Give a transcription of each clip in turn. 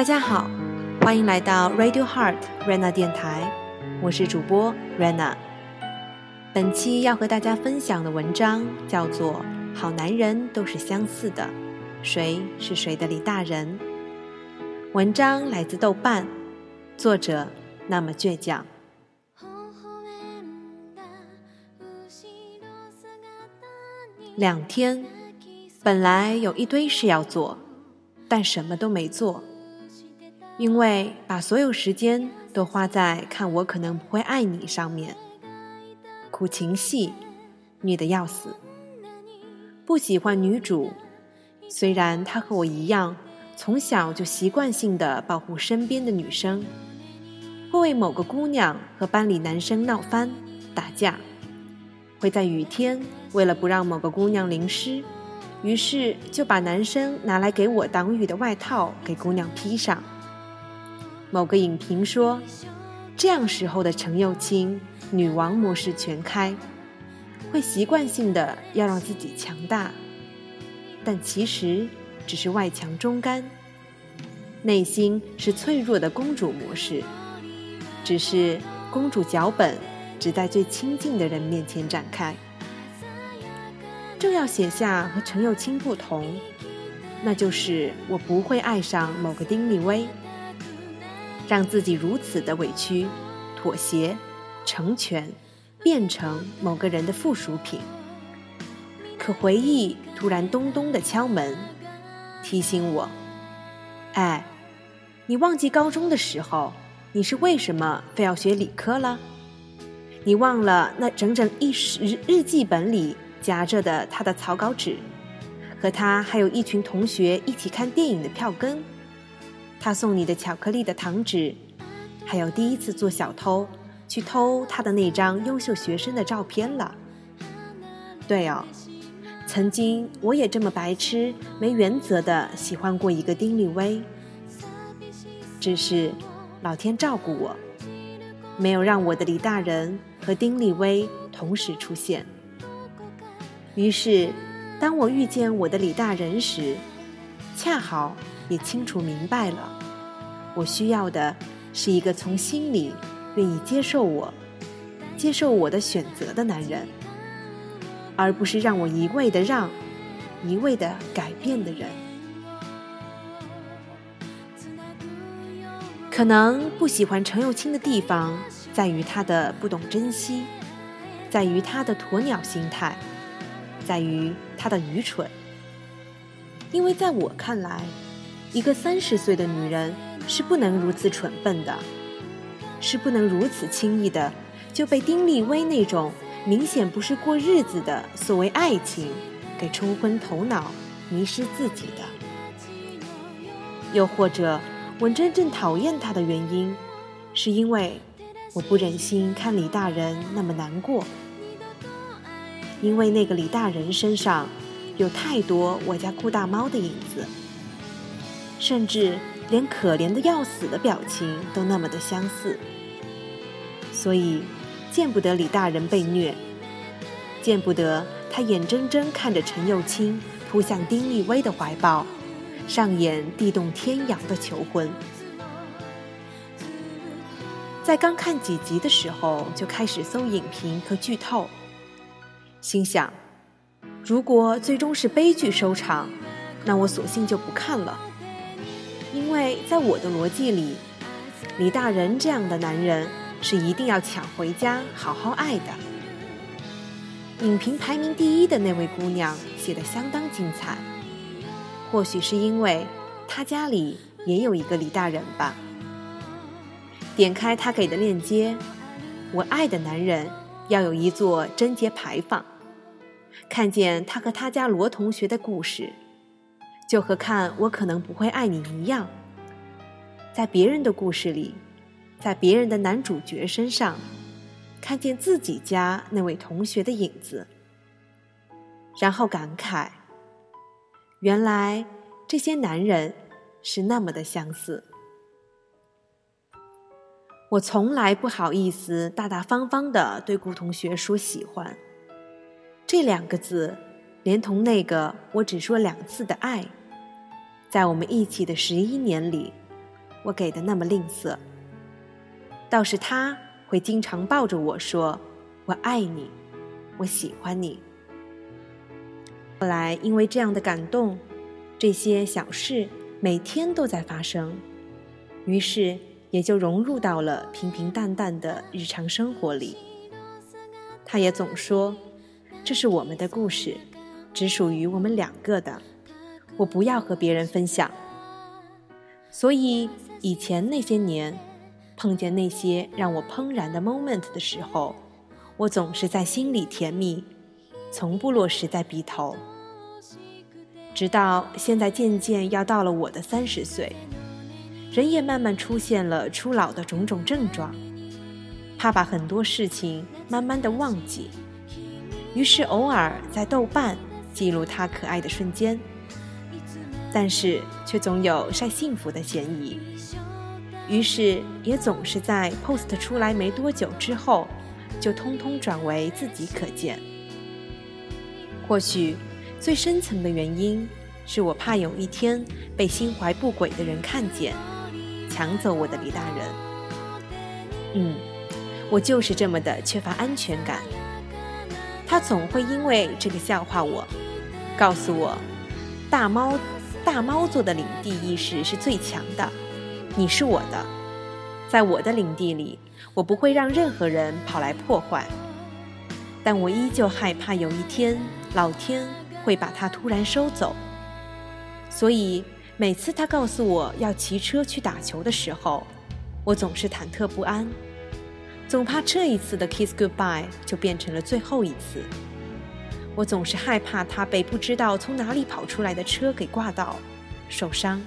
大家好，欢迎来到 Radio Heart Rena 电台，我是主播 Rena。本期要和大家分享的文章叫做《好男人都是相似的，谁是谁的李大人》。文章来自豆瓣，作者那么倔强。两天，本来有一堆事要做，但什么都没做。因为把所有时间都花在看我可能不会爱你上面，苦情戏，虐的要死。不喜欢女主，虽然她和我一样，从小就习惯性的保护身边的女生，会为某个姑娘和班里男生闹翻打架，会在雨天为了不让某个姑娘淋湿，于是就把男生拿来给我挡雨的外套给姑娘披上。某个影评说，这样时候的陈幼卿女王模式全开，会习惯性的要让自己强大，但其实只是外强中干，内心是脆弱的公主模式，只是公主脚本只在最亲近的人面前展开。正要写下和陈幼卿不同，那就是我不会爱上某个丁立威。让自己如此的委屈、妥协、成全，变成某个人的附属品。可回忆突然咚咚的敲门，提醒我：“哎，你忘记高中的时候，你是为什么非要学理科了？你忘了那整整一时日记本里夹着的他的草稿纸，和他还有一群同学一起看电影的票根。”他送你的巧克力的糖纸，还有第一次做小偷去偷他的那张优秀学生的照片了。对哦，曾经我也这么白痴、没原则的喜欢过一个丁立威，只是老天照顾我，没有让我的李大人和丁立威同时出现。于是，当我遇见我的李大人时，恰好。也清楚明白了，我需要的是一个从心里愿意接受我、接受我的选择的男人，而不是让我一味的让、一味的改变的人。可能不喜欢陈幼卿的地方，在于他的不懂珍惜，在于他的鸵鸟心态，在于他的愚蠢。因为在我看来。一个三十岁的女人是不能如此蠢笨的，是不能如此轻易的就被丁立威那种明显不是过日子的所谓爱情给冲昏头脑、迷失自己的。又或者，我真正讨厌他的原因，是因为我不忍心看李大人那么难过，因为那个李大人身上有太多我家顾大猫的影子。甚至连可怜的要死的表情都那么的相似，所以见不得李大人被虐，见不得他眼睁睁看着陈幼卿扑向丁立威的怀抱，上演地动天摇的求婚。在刚看几集的时候，就开始搜影评和剧透，心想：如果最终是悲剧收场，那我索性就不看了。因为在我的逻辑里，李大人这样的男人是一定要抢回家好好爱的。影评排名第一的那位姑娘写的相当精彩，或许是因为她家里也有一个李大人吧。点开他给的链接，我爱的男人要有一座贞节牌坊，看见他和他家罗同学的故事。就和看我可能不会爱你一样，在别人的故事里，在别人的男主角身上，看见自己家那位同学的影子，然后感慨：原来这些男人是那么的相似。我从来不好意思大大方方的对顾同学说喜欢，这两个字，连同那个我只说两次的爱。在我们一起的十一年里，我给的那么吝啬。倒是他会经常抱着我说：“我爱你，我喜欢你。”后来因为这样的感动，这些小事每天都在发生，于是也就融入到了平平淡淡的日常生活里。他也总说：“这是我们的故事，只属于我们两个的，我不要和别人分享。”所以以前那些年，碰见那些让我怦然的 moment 的时候，我总是在心里甜蜜，从不落实在鼻头。直到现在渐渐要到了我的三十岁，人也慢慢出现了初老的种种症状。怕把很多事情慢慢的忘记，于是偶尔在豆瓣记录他可爱的瞬间，但是却总有晒幸福的嫌疑，于是也总是在 post 出来没多久之后，就通通转为自己可见。或许最深层的原因，是我怕有一天被心怀不轨的人看见，抢走我的李大人。嗯。我就是这么的缺乏安全感。他总会因为这个笑话我，告诉我，大猫大猫座的领地意识是最强的，你是我的，在我的领地里，我不会让任何人跑来破坏。但我依旧害怕有一天老天会把它突然收走，所以每次他告诉我要骑车去打球的时候，我总是忐忑不安。总怕这一次的 kiss goodbye 就变成了最后一次。我总是害怕他被不知道从哪里跑出来的车给挂到，受伤。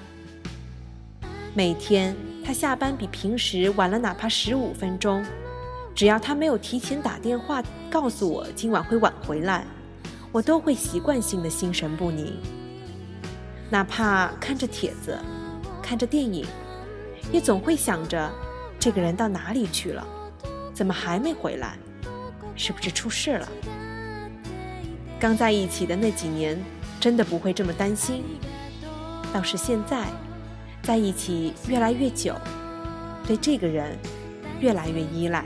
每天他下班比平时晚了哪怕十五分钟，只要他没有提前打电话告诉我今晚会晚回来，我都会习惯性的心神不宁。哪怕看着帖子，看着电影，也总会想着这个人到哪里去了。怎么还没回来？是不是出事了？刚在一起的那几年，真的不会这么担心。倒是现在，在一起越来越久，对这个人越来越依赖。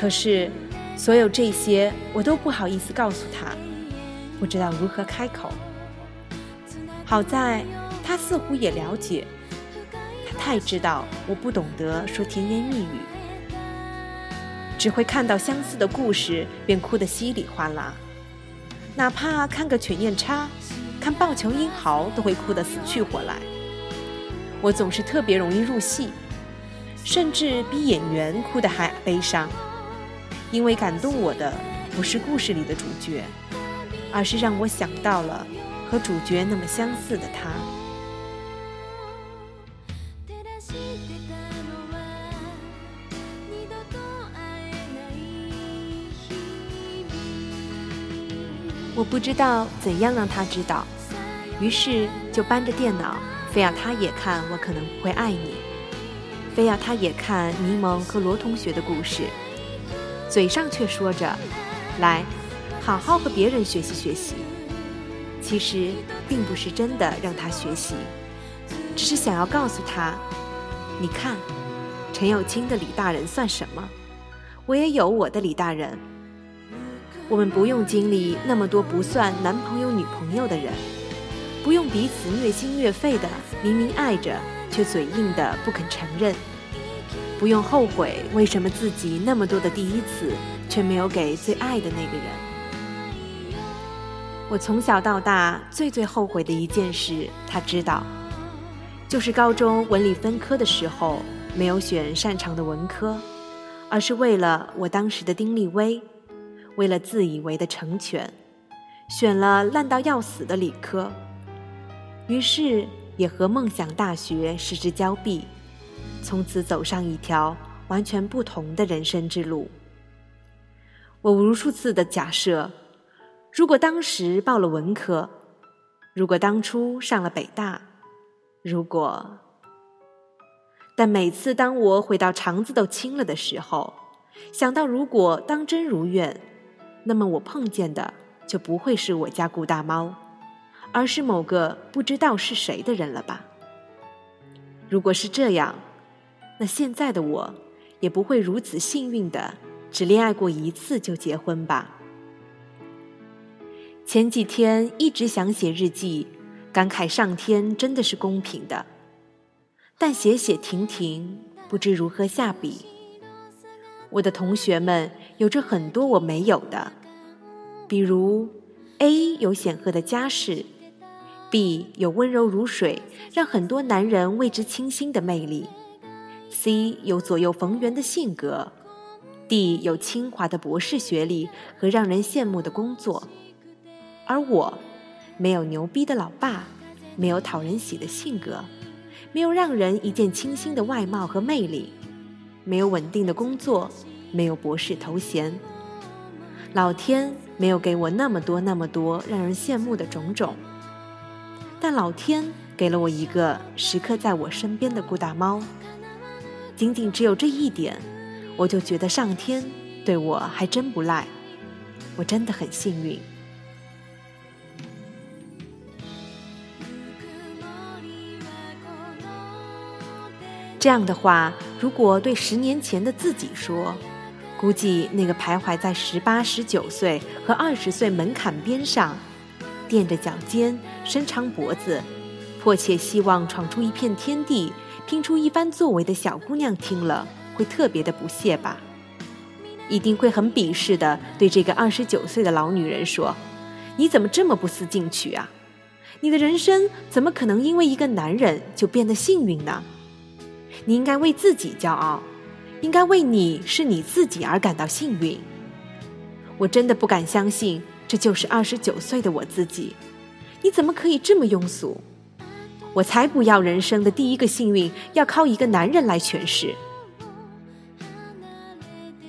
可是，所有这些我都不好意思告诉他，不知道如何开口。好在他似乎也了解，他太知道我不懂得说甜言蜜语。只会看到相似的故事，便哭得稀里哗啦；哪怕看个犬夜叉，看棒球英豪，都会哭得死去活来。我总是特别容易入戏，甚至比演员哭得还悲伤，因为感动我的不是故事里的主角，而是让我想到了和主角那么相似的他。我不知道怎样让他知道，于是就搬着电脑，非要他也看我可能不会爱你，非要他也看柠檬和罗同学的故事，嘴上却说着，来，好好和别人学习学习。其实并不是真的让他学习，只是想要告诉他，你看，陈友清的李大人算什么？我也有我的李大人。我们不用经历那么多不算男朋友女朋友的人，不用彼此虐心虐肺的，明明爱着却嘴硬的不肯承认，不用后悔为什么自己那么多的第一次却没有给最爱的那个人。我从小到大最最后悔的一件事，他知道，就是高中文理分科的时候没有选擅长的文科，而是为了我当时的丁立威。为了自以为的成全，选了烂到要死的理科，于是也和梦想大学失之交臂，从此走上一条完全不同的人生之路。我无数次的假设，如果当时报了文科，如果当初上了北大，如果……但每次当我悔到肠子都青了的时候，想到如果当真如愿。那么我碰见的就不会是我家顾大猫，而是某个不知道是谁的人了吧？如果是这样，那现在的我也不会如此幸运的只恋爱过一次就结婚吧。前几天一直想写日记，感慨上天真的是公平的，但写写停停，不知如何下笔。我的同学们有着很多我没有的，比如 A 有显赫的家世。B 有温柔如水，让很多男人为之倾心的魅力；C 有左右逢源的性格；D 有清华的博士学历和让人羡慕的工作。而我，没有牛逼的老爸，没有讨人喜的性格，没有让人一见倾心的外貌和魅力，没有稳定的工作，没有博士头衔。老天没有给我那么多那么多让人羡慕的种种。但老天给了我一个时刻在我身边的顾大猫，仅仅只有这一点，我就觉得上天对我还真不赖，我真的很幸运。这样的话，如果对十年前的自己说，估计那个徘徊在十八、十九岁和二十岁门槛边上。垫着脚尖，伸长脖子，迫切希望闯出一片天地，拼出一番作为的小姑娘听了会特别的不屑吧？一定会很鄙视的对这个二十九岁的老女人说：“你怎么这么不思进取啊？你的人生怎么可能因为一个男人就变得幸运呢？你应该为自己骄傲，应该为你是你自己而感到幸运。我真的不敢相信。”这就是二十九岁的我自己，你怎么可以这么庸俗？我才不要人生的第一个幸运要靠一个男人来诠释。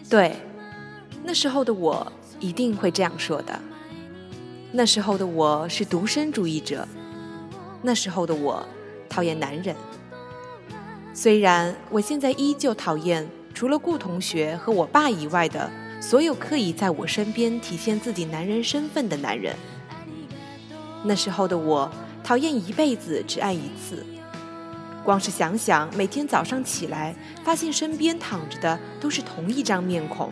对，那时候的我一定会这样说的。那时候的我是独身主义者，那时候的我讨厌男人。虽然我现在依旧讨厌除了顾同学和我爸以外的。所有刻意在我身边体现自己男人身份的男人，那时候的我讨厌一辈子只爱一次。光是想想每天早上起来，发现身边躺着的都是同一张面孔，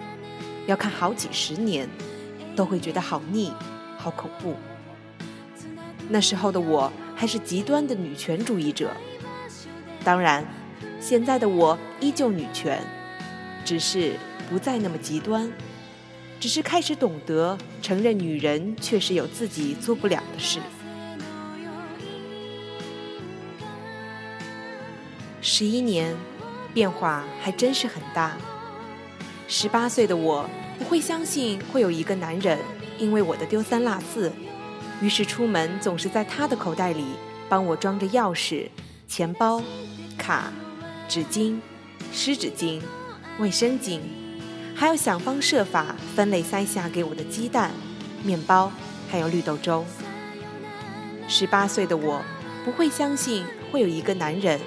要看好几十年，都会觉得好腻、好恐怖。那时候的我还是极端的女权主义者，当然，现在的我依旧女权，只是。不再那么极端，只是开始懂得承认女人确实有自己做不了的事。十一年，变化还真是很大。十八岁的我不会相信会有一个男人因为我的丢三落四，于是出门总是在他的口袋里帮我装着钥匙、钱包、卡、纸巾、湿纸巾、卫生巾。还要想方设法分类塞下给我的鸡蛋、面包，还有绿豆粥。十八岁的我不会相信会有一个男人，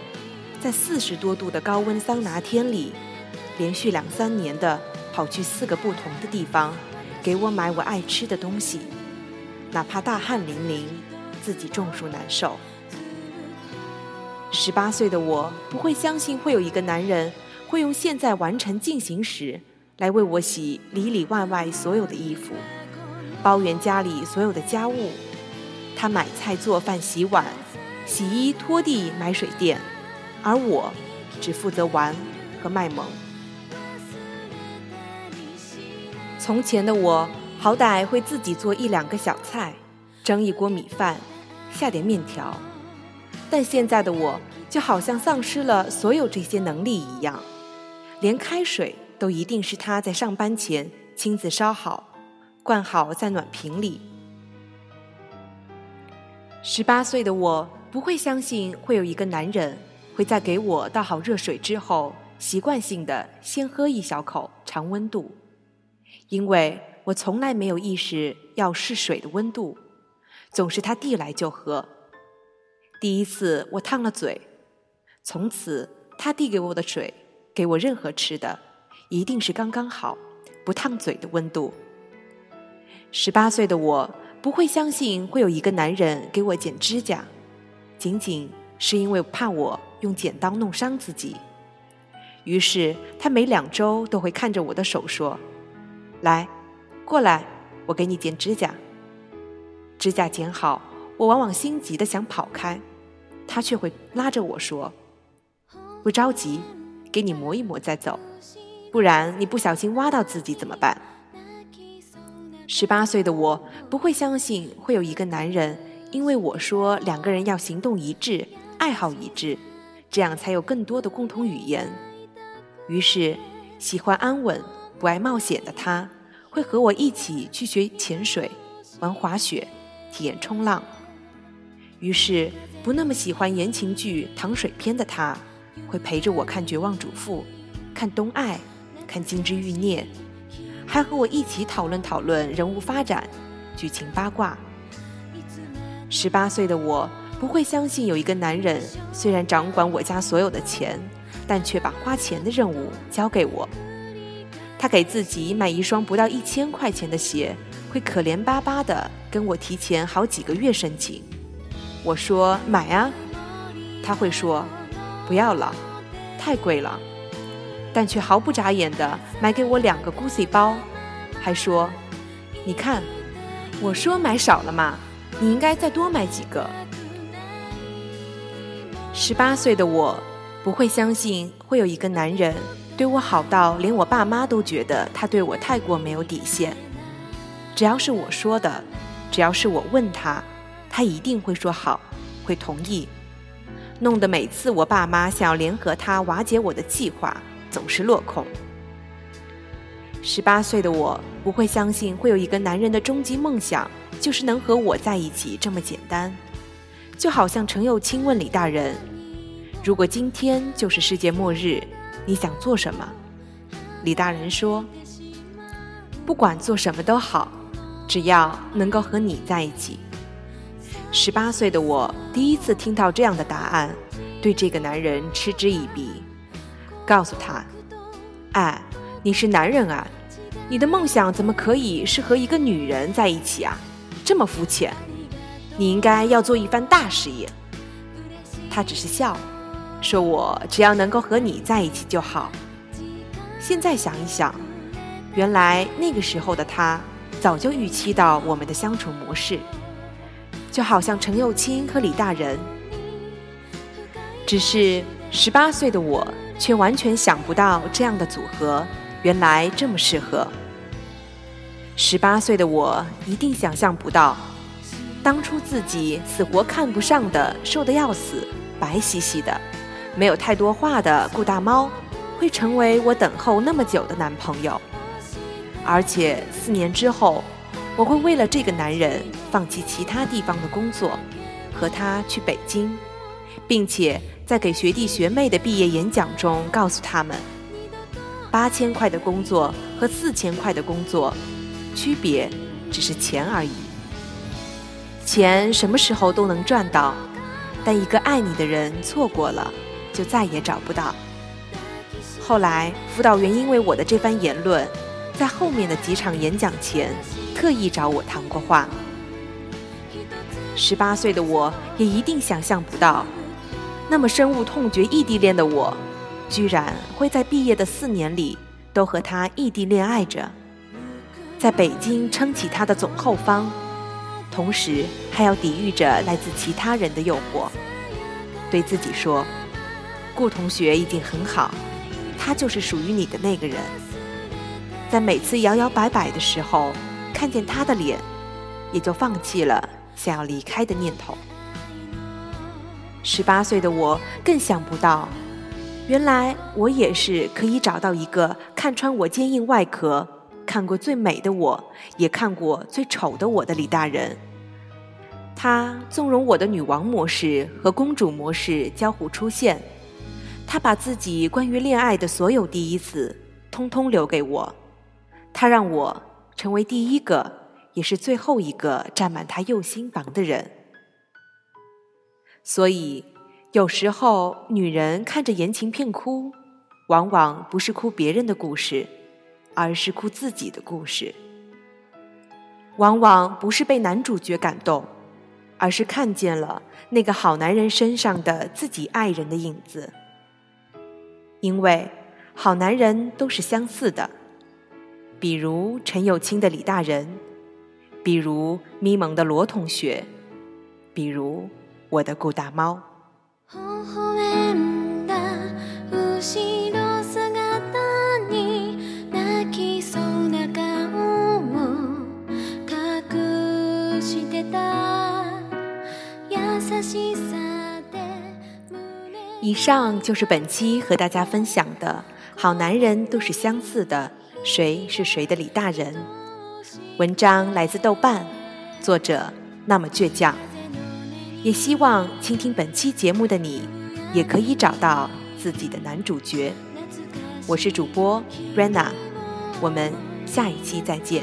在四十多度的高温桑拿天里，连续两三年的跑去四个不同的地方，给我买我爱吃的东西，哪怕大汗淋漓，自己中暑难受。十八岁的我不会相信会有一个男人会用现在完成进行时。来为我洗里里外外所有的衣服，包圆家里所有的家务。他买菜、做饭、洗碗、洗衣、拖地、买水电，而我只负责玩和卖萌。从前的我，好歹会自己做一两个小菜，蒸一锅米饭，下点面条。但现在的我，就好像丧失了所有这些能力一样，连开水。都一定是他在上班前亲自烧好，灌好在暖瓶里。十八岁的我不会相信会有一个男人会在给我倒好热水之后，习惯性的先喝一小口尝温度，因为我从来没有意识要试水的温度，总是他递来就喝。第一次我烫了嘴，从此他递给我的水，给我任何吃的。一定是刚刚好，不烫嘴的温度。十八岁的我不会相信会有一个男人给我剪指甲，仅仅是因为怕我用剪刀弄伤自己。于是他每两周都会看着我的手说：“来，过来，我给你剪指甲。”指甲剪好，我往往心急的想跑开，他却会拉着我说：“不着急，给你磨一磨再走，不然你不小心挖到自己怎么办？”十八岁的我不会相信会有一个男人因为我说两个人要行动一致、爱好一致，这样才有更多的共同语言。于是，喜欢安稳、不爱冒险的他，会和我一起去学潜水、玩滑雪、体验冲浪。于是，不那么喜欢言情剧、糖水片的他，会陪着我看《绝望主妇》、看《东爱》、看《金枝欲孽》，还和我一起讨论讨论人物发展、剧情八卦。十八岁的我不会相信有一个男人，虽然掌管我家所有的钱。但却把花钱的任务交给我。他给自己买一双不到一千块钱的鞋，会可怜巴巴的跟我提前好几个月申请。我说买啊，他会说不要了，太贵了。但却毫不眨眼的买给我两个 Gucci 包，还说你看，我说买少了嘛，你应该再多买几个。十八岁的我。不会相信会有一个男人对我好到连我爸妈都觉得他对我太过没有底线。只要是我说的，只要是我问他，他一定会说好，会同意。弄得每次我爸妈想要联合他瓦解我的计划，总是落空。十八岁的我不会相信会有一个男人的终极梦想就是能和我在一起这么简单，就好像陈又青问李大人。如果今天就是世界末日，你想做什么？李大人说：“不管做什么都好，只要能够和你在一起。”十八岁的我第一次听到这样的答案，对这个男人嗤之以鼻，告诉他：“哎，你是男人啊，你的梦想怎么可以是和一个女人在一起啊？这么肤浅！你应该要做一番大事业。”他只是笑。说我只要能够和你在一起就好。现在想一想，原来那个时候的他早就预期到我们的相处模式，就好像陈幼卿和李大人。只是十八岁的我却完全想不到这样的组合原来这么适合。十八岁的我一定想象不到，当初自己死活看不上的、瘦得要死、白兮兮的。没有太多话的顾大猫，会成为我等候那么久的男朋友。而且四年之后，我会为了这个男人放弃其他地方的工作，和他去北京，并且在给学弟学妹的毕业演讲中告诉他们：八千块的工作和四千块的工作，区别只是钱而已。钱什么时候都能赚到，但一个爱你的人错过了。就再也找不到。后来，辅导员因为我的这番言论，在后面的几场演讲前，特意找我谈过话。十八岁的我也一定想象不到，那么深恶痛绝异地恋的我，居然会在毕业的四年里都和他异地恋爱着，在北京撑起他的总后方，同时还要抵御着来自其他人的诱惑，对自己说。顾同学已经很好，他就是属于你的那个人。在每次摇摇摆摆的时候，看见他的脸，也就放弃了想要离开的念头。十八岁的我更想不到，原来我也是可以找到一个看穿我坚硬外壳、看过最美的我，也看过最丑的我的李大人。他纵容我的女王模式和公主模式交互出现。他把自己关于恋爱的所有第一次，通通留给我。他让我成为第一个，也是最后一个占满他右心房的人。所以，有时候女人看着言情片哭，往往不是哭别人的故事，而是哭自己的故事。往往不是被男主角感动，而是看见了那个好男人身上的自己爱人的影子。因为好男人都是相似的，比如陈友清的李大人，比如咪蒙的罗同学，比如我的顾大猫。以上就是本期和大家分享的《好男人都是相似的，谁是谁的李大人》文章，来自豆瓣，作者那么倔强。也希望倾听本期节目的你，也可以找到自己的男主角。我是主播 Rena，我们下一期再见。